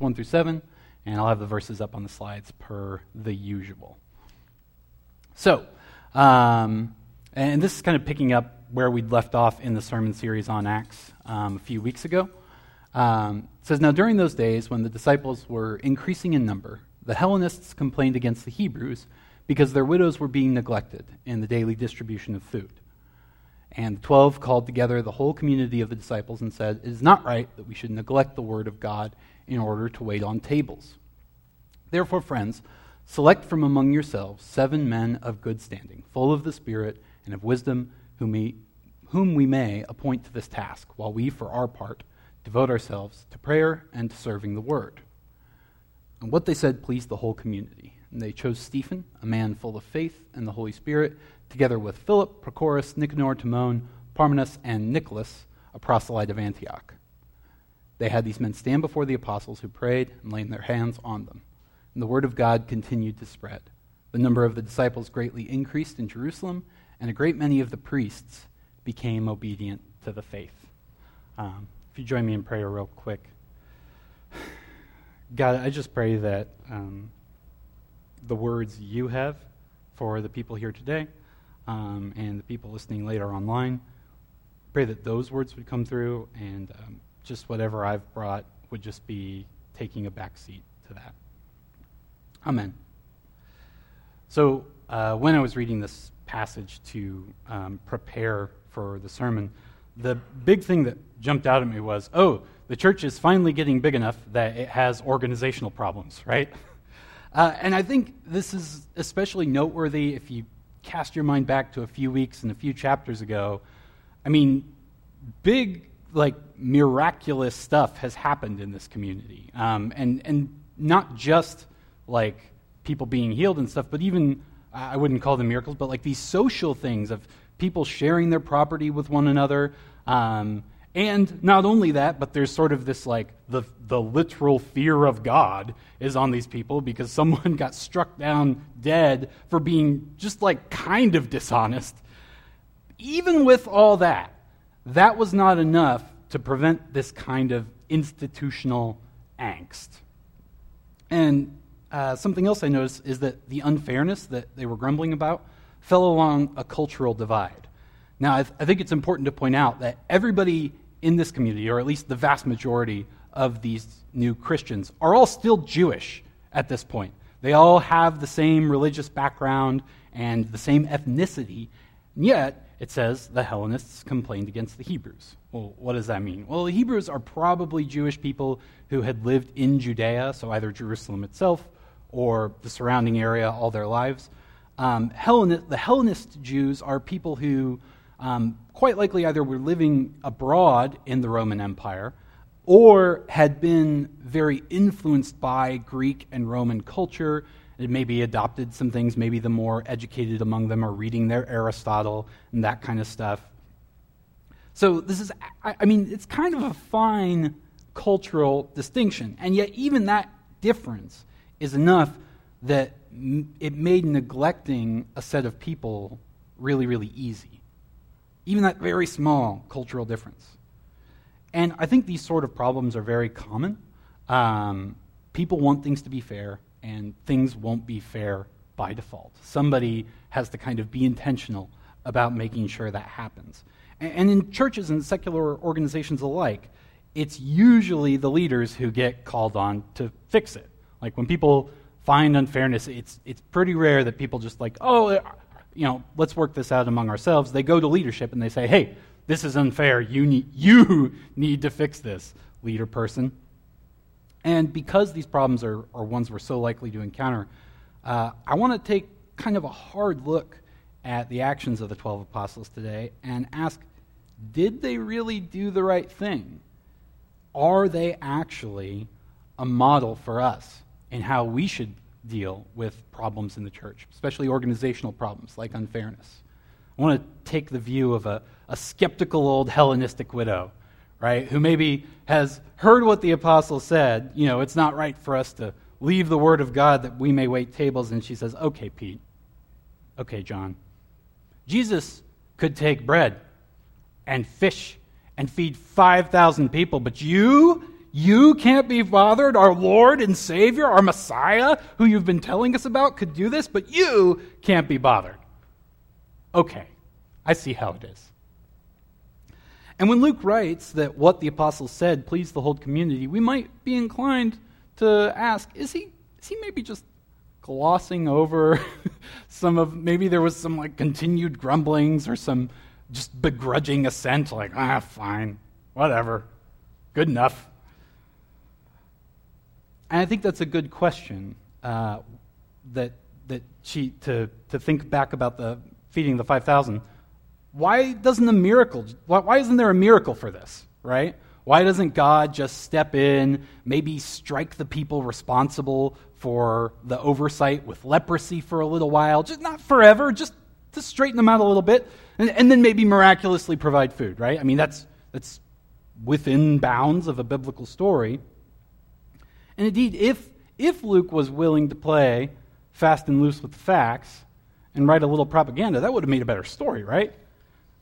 1 through 7, and I'll have the verses up on the slides per the usual. So, um, and this is kind of picking up where we'd left off in the sermon series on Acts um, a few weeks ago. Um, it says, Now during those days, when the disciples were increasing in number, the Hellenists complained against the Hebrews because their widows were being neglected in the daily distribution of food. And the twelve called together the whole community of the disciples and said, It is not right that we should neglect the word of God in order to wait on tables. Therefore, friends, select from among yourselves seven men of good standing, full of the Spirit and of wisdom, whom we, whom we may appoint to this task, while we, for our part, devote ourselves to prayer and to serving the word. And what they said pleased the whole community. And they chose Stephen, a man full of faith and the Holy Spirit, together with Philip, Prochorus, Nicanor, Timon, Parmenas, and Nicholas, a proselyte of Antioch. They had these men stand before the apostles who prayed and laid their hands on them. And the word of God continued to spread. The number of the disciples greatly increased in Jerusalem, and a great many of the priests became obedient to the faith. Um, if you join me in prayer, real quick. God, I just pray that um, the words you have for the people here today um, and the people listening later online, pray that those words would come through and um, just whatever I've brought would just be taking a back seat to that. Amen. So, uh, when I was reading this passage to um, prepare for the sermon, the big thing that jumped out at me was oh, the church is finally getting big enough that it has organizational problems, right? Uh, and I think this is especially noteworthy if you cast your mind back to a few weeks and a few chapters ago. I mean, big, like, miraculous stuff has happened in this community. Um, and, and not just like people being healed and stuff, but even, I wouldn't call them miracles, but like these social things of people sharing their property with one another. Um, and not only that, but there's sort of this like the, the literal fear of God is on these people because someone got struck down dead for being just like kind of dishonest. Even with all that, that was not enough to prevent this kind of institutional angst. And uh, something else I noticed is that the unfairness that they were grumbling about fell along a cultural divide. Now, I, th- I think it's important to point out that everybody in this community, or at least the vast majority of these new Christians, are all still Jewish at this point. They all have the same religious background and the same ethnicity, and yet it says the Hellenists complained against the Hebrews. Well, what does that mean? Well, the Hebrews are probably Jewish people who had lived in Judea, so either Jerusalem itself or the surrounding area all their lives. Um, Hellenist, the Hellenist Jews are people who um, quite likely either were living abroad in the Roman Empire or had been very influenced by Greek and Roman culture and maybe adopted some things. Maybe the more educated among them are reading their Aristotle and that kind of stuff. So, this is, I mean, it's kind of a fine cultural distinction. And yet, even that difference is enough that it made neglecting a set of people really, really easy even that very small cultural difference. And I think these sort of problems are very common. Um, people want things to be fair, and things won't be fair by default. Somebody has to kind of be intentional about making sure that happens. And, in churches and secular organizations alike, it's usually the leaders who get called on to fix it. Like when people find unfairness, it's, it's pretty rare that people just like, oh, uh, you know, let's work this out among ourselves. They go to leadership and they say, hey, this is unfair. You need, you need to fix this, leader person. And because these problems are, are ones we're so likely to encounter, uh, I want to take kind of a hard look at the actions of the 12 apostles today and ask did they really do the right thing? Are they actually a model for us in how we should deal with problems in the church, especially organizational problems like unfairness. I want to take the view of a, a skeptical old Hellenistic widow, right, who maybe has heard what the apostle said. You know, it's not right for us to leave the word of God that we may wait tables. And she says, okay, Pete. Okay, John. Jesus could take bread and fish and feed 5,000 people, but you, You can't be bothered. Our Lord and Savior, our Messiah, who you've been telling us about, could do this, but you can't be bothered. Okay, I see how it is. And when Luke writes that what the apostles said pleased the whole community, we might be inclined to ask is he, is he maybe just glossing over some of, maybe there was some like continued grumblings or some just begrudging assent, like, ah, fine, whatever, good enough. And I think that's a good question uh, that, that she, to, to think back about the feeding the 5,000. Why doesn't a miracle, why, why isn't there a miracle for this, right? Why doesn't God just step in, maybe strike the people responsible for the oversight with leprosy for a little while? Just not forever, just to straighten them out a little bit, and, and then maybe miraculously provide food, right? I mean, that's, that's within bounds of a biblical story. And indeed, if, if Luke was willing to play fast and loose with the facts and write a little propaganda, that would have made a better story, right?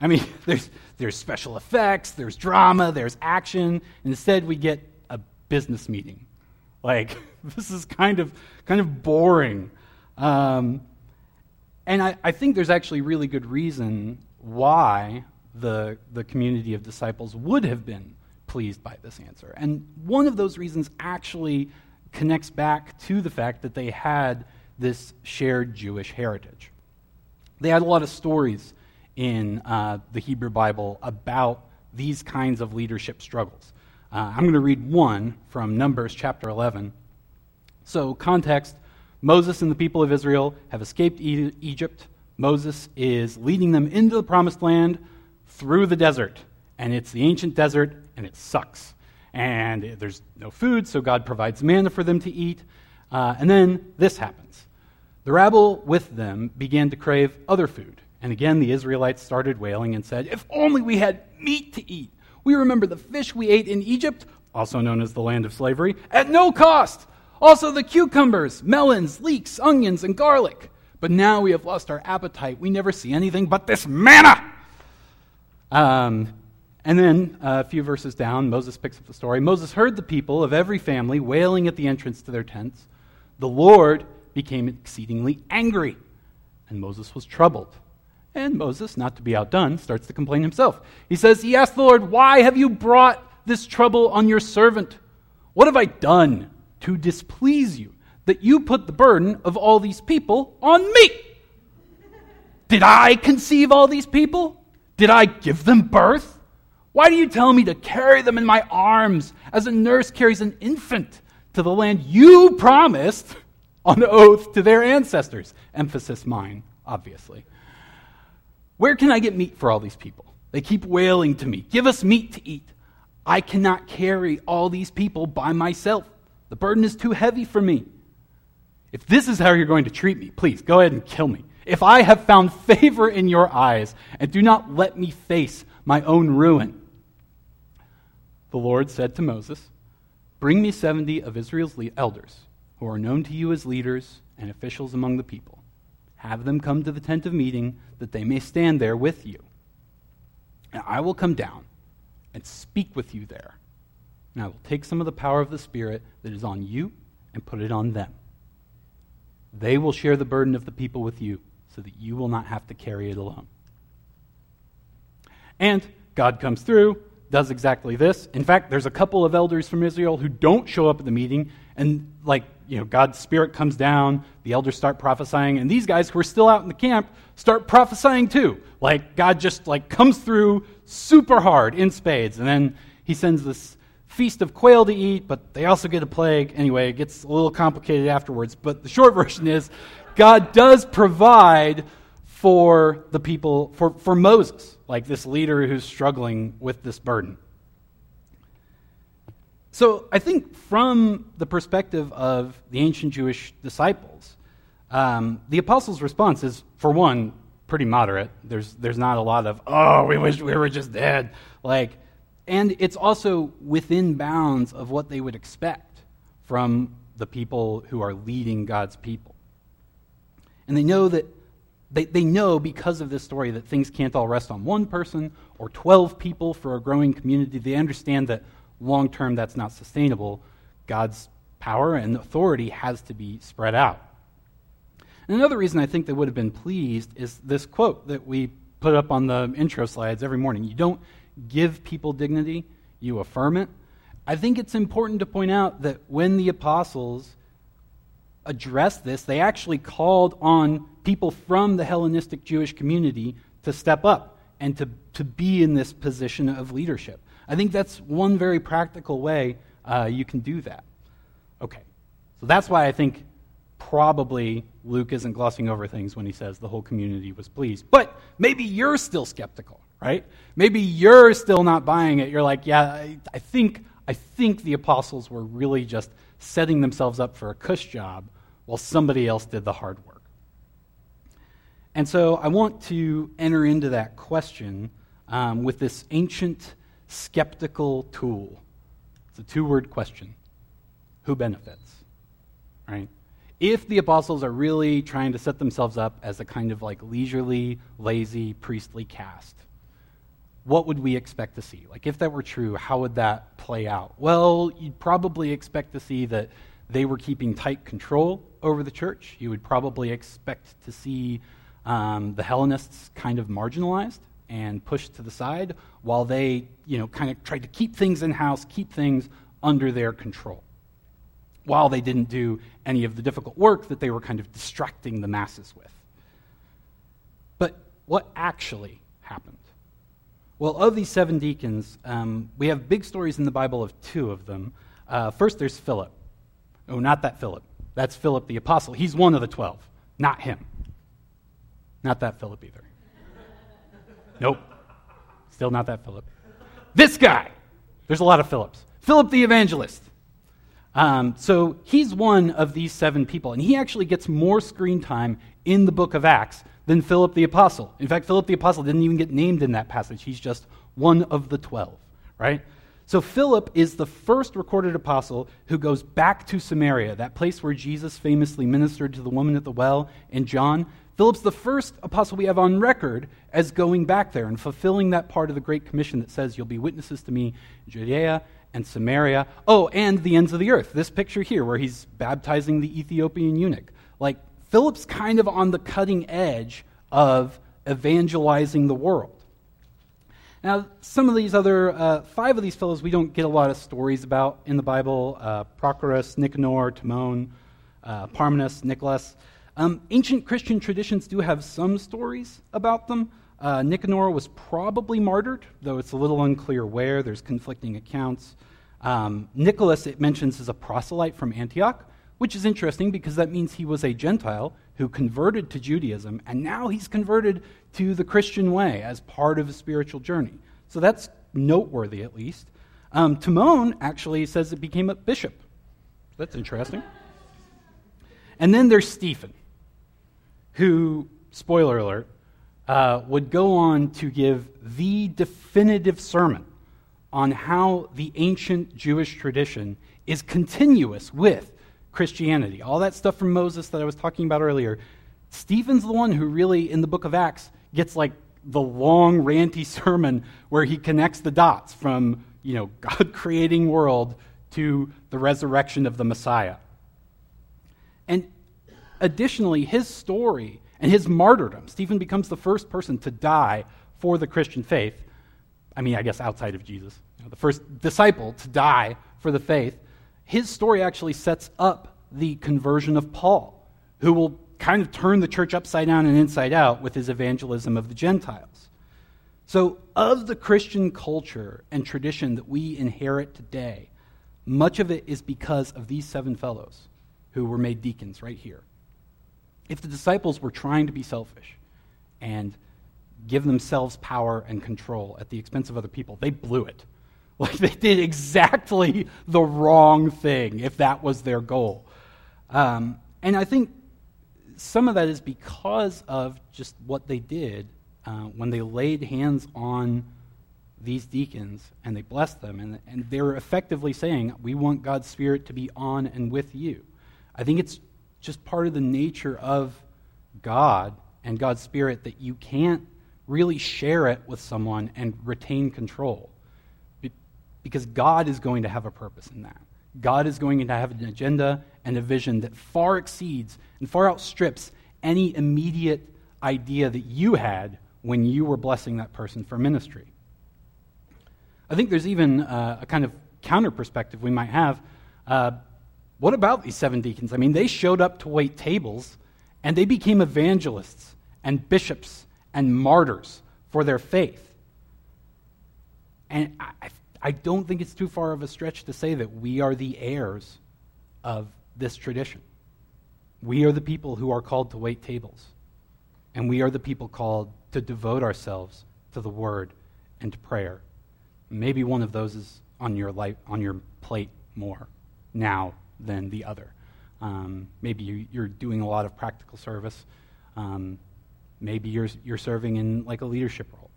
I mean, there's, there's special effects, there's drama, there's action. Instead, we get a business meeting. Like, this is kind of, kind of boring. Um, and I, I think there's actually really good reason why the, the community of disciples would have been pleased by this answer. And one of those reasons actually connects back to the fact that they had this shared Jewish heritage. They had a lot of stories in uh, the Hebrew Bible about these kinds of leadership struggles. Uh, I'm going to read one from Numbers chapter 11. So, context Moses and the people of Israel have escaped e- Egypt. Moses is leading them into the promised land through the desert. And it's the ancient desert, and it sucks. And there's no food, so God provides manna for them to eat. Uh, and then this happens. The rabble with them began to crave other food. And again, the Israelites started wailing and said, If only we had meat to eat. We remember the fish we ate in Egypt, also known as the land of slavery, at no cost. Also the cucumbers, melons, leeks, onions, and garlic. But now we have lost our appetite. We never see anything but this manna. Um, and then uh, a few verses down, Moses picks up the story. Moses heard the people of every family wailing at the entrance to their tents. The Lord became exceedingly angry, and Moses was troubled. And Moses, not to be outdone, starts to complain himself. He says, He asked the Lord, Why have you brought this trouble on your servant? What have I done to displease you that you put the burden of all these people on me? Did I conceive all these people? Did I give them birth? Why do you tell me to carry them in my arms as a nurse carries an infant to the land you promised on oath to their ancestors? Emphasis mine, obviously. Where can I get meat for all these people? They keep wailing to me, Give us meat to eat. I cannot carry all these people by myself. The burden is too heavy for me. If this is how you're going to treat me, please go ahead and kill me. If I have found favor in your eyes, and do not let me face my own ruin. The Lord said to Moses, Bring me 70 of Israel's elders, who are known to you as leaders and officials among the people. Have them come to the tent of meeting, that they may stand there with you. And I will come down and speak with you there. And I will take some of the power of the Spirit that is on you and put it on them. They will share the burden of the people with you, so that you will not have to carry it alone. And God comes through, does exactly this. In fact, there's a couple of elders from Israel who don't show up at the meeting, and like, you know, God's Spirit comes down, the elders start prophesying, and these guys who are still out in the camp start prophesying too. Like, God just like comes through super hard in spades, and then he sends this feast of quail to eat, but they also get a plague. Anyway, it gets a little complicated afterwards. But the short version is God does provide for the people, for, for Moses, like this leader who's struggling with this burden. So I think from the perspective of the ancient Jewish disciples, um, the apostles' response is, for one, pretty moderate. There's, there's not a lot of, oh, we wish we were just dead. Like, and it's also within bounds of what they would expect from the people who are leading God's people. And they know that they, they know because of this story that things can't all rest on one person or 12 people for a growing community. They understand that long term that's not sustainable. God's power and authority has to be spread out. And another reason I think they would have been pleased is this quote that we put up on the intro slides every morning. You don't give people dignity, you affirm it. I think it's important to point out that when the apostles addressed this, they actually called on people from the Hellenistic Jewish community to step up and to, to be in this position of leadership. I think that's one very practical way uh, you can do that. Okay, so that's why I think probably Luke isn't glossing over things when he says the whole community was pleased. But maybe you're still skeptical, right? Maybe you're still not buying it. You're like, yeah, I, I think I think the apostles were really just setting themselves up for a cush job while somebody else did the hard work. And so I want to enter into that question um, with this ancient skeptical tool. It's a two word question Who benefits? Right? If the apostles are really trying to set themselves up as a kind of like leisurely, lazy, priestly caste, what would we expect to see? Like, if that were true, how would that play out? Well, you'd probably expect to see that they were keeping tight control over the church. You would probably expect to see um, the Hellenists kind of marginalized and pushed to the side while they, you know, kind of tried to keep things in house, keep things under their control, while they didn't do any of the difficult work that they were kind of distracting the masses with. But what actually happened? Well, of these seven deacons, um, we have big stories in the Bible of two of them. Uh, first, there's Philip. Oh, not that Philip. That's Philip the apostle. He's one of the twelve, not him. Not that Philip either. Nope. Still not that Philip. This guy. There's a lot of Philips. Philip the evangelist. Um, so he's one of these seven people, and he actually gets more screen time in the book of Acts than Philip the apostle. In fact, Philip the apostle didn't even get named in that passage. He's just one of the twelve, right? So Philip is the first recorded apostle who goes back to Samaria, that place where Jesus famously ministered to the woman at the well in John. Philip's the first apostle we have on record as going back there and fulfilling that part of the Great Commission that says, You'll be witnesses to me in Judea and Samaria. Oh, and the ends of the earth. This picture here where he's baptizing the Ethiopian eunuch. Like, Philip's kind of on the cutting edge of evangelizing the world. Now, some of these other, uh, five of these fellows we don't get a lot of stories about in the Bible uh, Prochorus, Nicanor, Timon, uh, Parmenas, Nicholas. Um, ancient Christian traditions do have some stories about them. Uh, Nicanor was probably martyred, though it's a little unclear where. There's conflicting accounts. Um, Nicholas, it mentions, is a proselyte from Antioch, which is interesting because that means he was a Gentile who converted to Judaism, and now he's converted to the Christian way as part of a spiritual journey. So that's noteworthy, at least. Um, Timon actually says it became a bishop. That's interesting. And then there's Stephen, who, spoiler alert, uh, would go on to give the definitive sermon on how the ancient Jewish tradition is continuous with Christianity. All that stuff from Moses that I was talking about earlier. Stephen's the one who really, in the book of Acts, gets like the long, ranty sermon where he connects the dots from, you know, God creating world to the resurrection of the Messiah. And additionally, his story and his martyrdom, Stephen becomes the first person to die for the Christian faith. I mean, I guess outside of Jesus, you know, the first disciple to die for the faith his story actually sets up the conversion of Paul, who will kind of turn the church upside down and inside out with his evangelism of the Gentiles. So, of the Christian culture and tradition that we inherit today, much of it is because of these seven fellows who were made deacons right here. If the disciples were trying to be selfish and give themselves power and control at the expense of other people, they blew it. Like they did exactly the wrong thing if that was their goal. Um, and I think some of that is because of just what they did uh, when they laid hands on these deacons and they blessed them. And, and they were effectively saying, We want God's Spirit to be on and with you. I think it's just part of the nature of God and God's Spirit that you can't really share it with someone and retain control because God is going to have a purpose in that. God is going to have an agenda and a vision that far exceeds and far outstrips any immediate idea that you had when you were blessing that person for ministry. I think there's even uh, a kind of counter perspective we might have. Uh, what about these seven deacons? I mean, they showed up to wait tables and they became evangelists and bishops and martyrs for their faith. And I, I don't think it's too far of a stretch to say that we are the heirs of this tradition. We are the people who are called to wait tables. And we are the people called to devote ourselves to the word and to prayer. Maybe one of those is on your, life, on your plate more now than the other. Um, maybe you, are doing a lot of practical service. Um, maybe you're, you're serving in like a leadership role.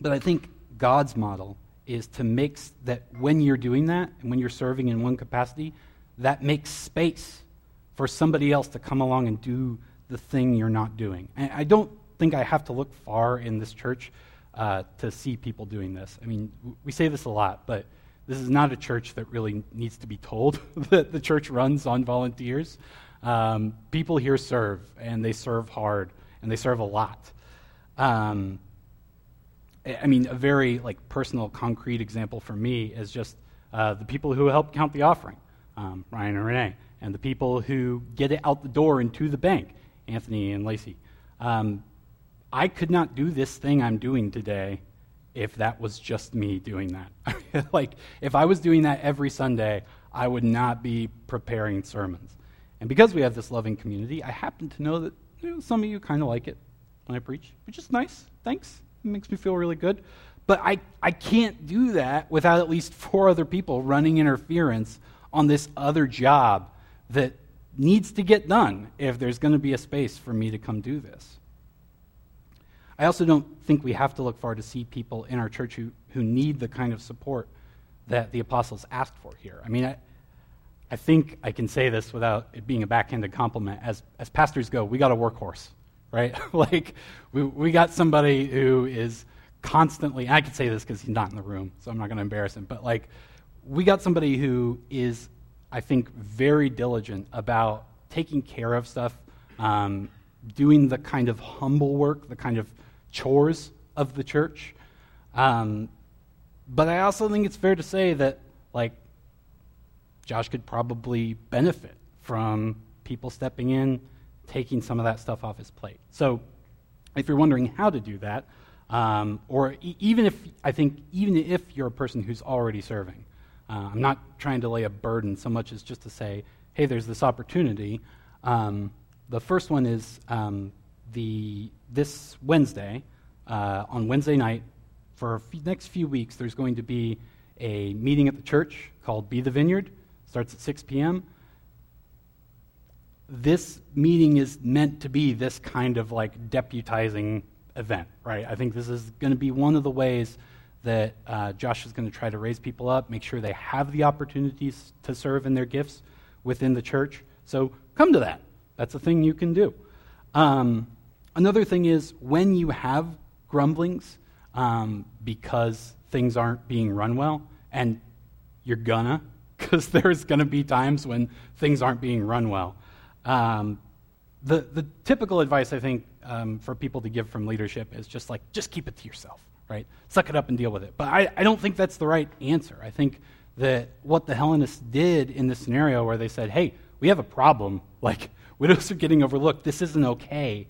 But I think God's model is to make that when you're doing that and when you're serving in one capacity, that makes space for somebody else to come along and do the thing you're not doing. And I don't think I have to look far in this church uh, to see people doing this. I mean, we say this a lot, but this is not a church that really needs to be told that the church runs on volunteers. Um, people here serve, and they serve hard, and they serve a lot. Um, I mean, a very like personal, concrete example for me is just uh, the people who help count the offering, um, Ryan and Renee, and the people who get it out the door and to the bank, Anthony and Lacey. Um, I could not do this thing I'm doing today if that was just me doing that. like, if I was doing that every Sunday, I would not be preparing sermons. And because we have this loving community, I happen to know that you know, some of you kind of like it when I preach, which is nice. Thanks. It makes me feel really good. But I, I can't do that without at least four other people running interference on this other job that needs to get done if there's going to be a space for me to come do this. I also don't think we have to look far to see people in our church who, who need the kind of support that the apostles asked for here. I mean, I, I think I can say this without it being a backhanded compliment. As, as pastors go, we got a workhorse right? like, we, we got somebody who is constantly, I could say this because he's not in the room, so I'm not going to embarrass him, but like, we got somebody who is, I think, very diligent about taking care of stuff, um, doing the kind of humble work, the kind of chores of the church. Um, but I also think it's fair to say that, like, Josh could probably benefit from people stepping in taking some of that stuff off his plate. So, if you're wondering how to do that, um, or e- even if I think even if you're a person who's already serving, uh, I'm not trying to lay a burden so much as just to say, hey, there's this opportunity. Um, the first one is um, the this Wednesday uh, on Wednesday night for the next few weeks. There's going to be a meeting at the church called Be the Vineyard. Starts at 6 p.m this meeting is meant to be this kind of like deputizing event, right? I think this is going to be one of the ways that uh, Josh is going to try to raise people up, make sure they have the opportunities to serve in their gifts within the church. So come to that. That's a thing you can do. Um, another thing is when you have grumblings um, because things aren't being run well, and you're gonna, because there's to be times when things aren't being run well. Um, the, the typical advice I think um, for people to give from leadership is just like, just keep it to yourself, right? Suck it up and deal with it. But I, I don't think that's the right answer. I think that what the Hellenists did in this scenario where they said, hey, we have a problem, like, widows are getting overlooked, this isn't okay,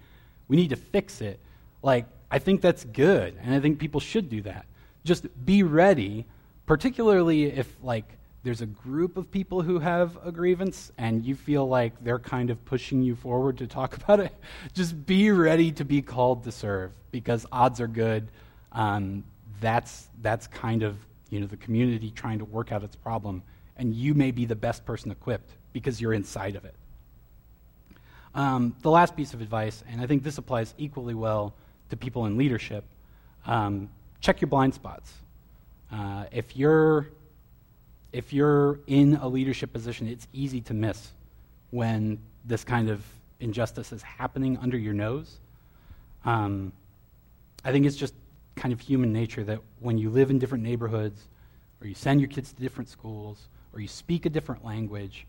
we need to fix it. Like, I think that's good, and I think people should do that. Just be ready, particularly if, like, there's a group of people who have a grievance and you feel like they're kind of pushing you forward to talk about it, just be ready to be called to serve because odds are good. Um, that's, that's kind of you know, the community trying to work out its problem, and you may be the best person equipped because you're inside of it. Um, the last piece of advice, and I think this applies equally well to people in leadership um, check your blind spots. Uh, if you're if you're in a leadership position, it's easy to miss when this kind of injustice is happening under your nose. Um, I think it's just kind of human nature that when you live in different neighborhoods or you send your kids to different schools, or you speak a different language,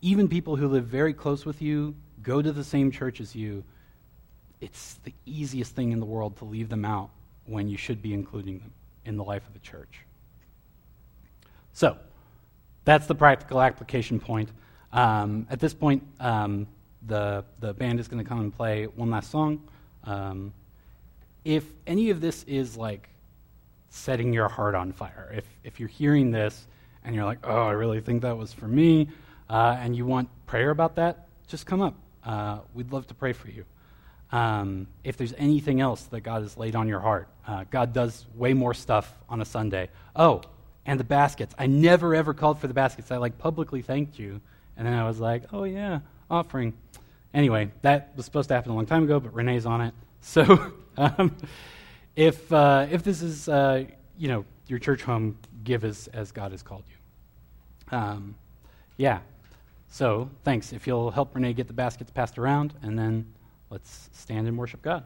even people who live very close with you, go to the same church as you, it's the easiest thing in the world to leave them out when you should be including them in the life of the church. So, that's the practical application point. Um, at this point, um, the, the band is going to come and play one last song. Um, if any of this is like setting your heart on fire, if, if you're hearing this and you're like, oh, I really think that was for me, uh, and you want prayer about that, just come up. Uh, we'd love to pray for you. Um, if there's anything else that God has laid on your heart, uh, God does way more stuff on a Sunday. Oh, and the baskets. I never ever called for the baskets. I like publicly thanked you, and then I was like, oh yeah, offering. Anyway, that was supposed to happen a long time ago, but Renee's on it. So, um, if uh, if this is uh, you know your church home, give as as God has called you. Um, yeah. So thanks. If you'll help Renee get the baskets passed around, and then let's stand and worship God.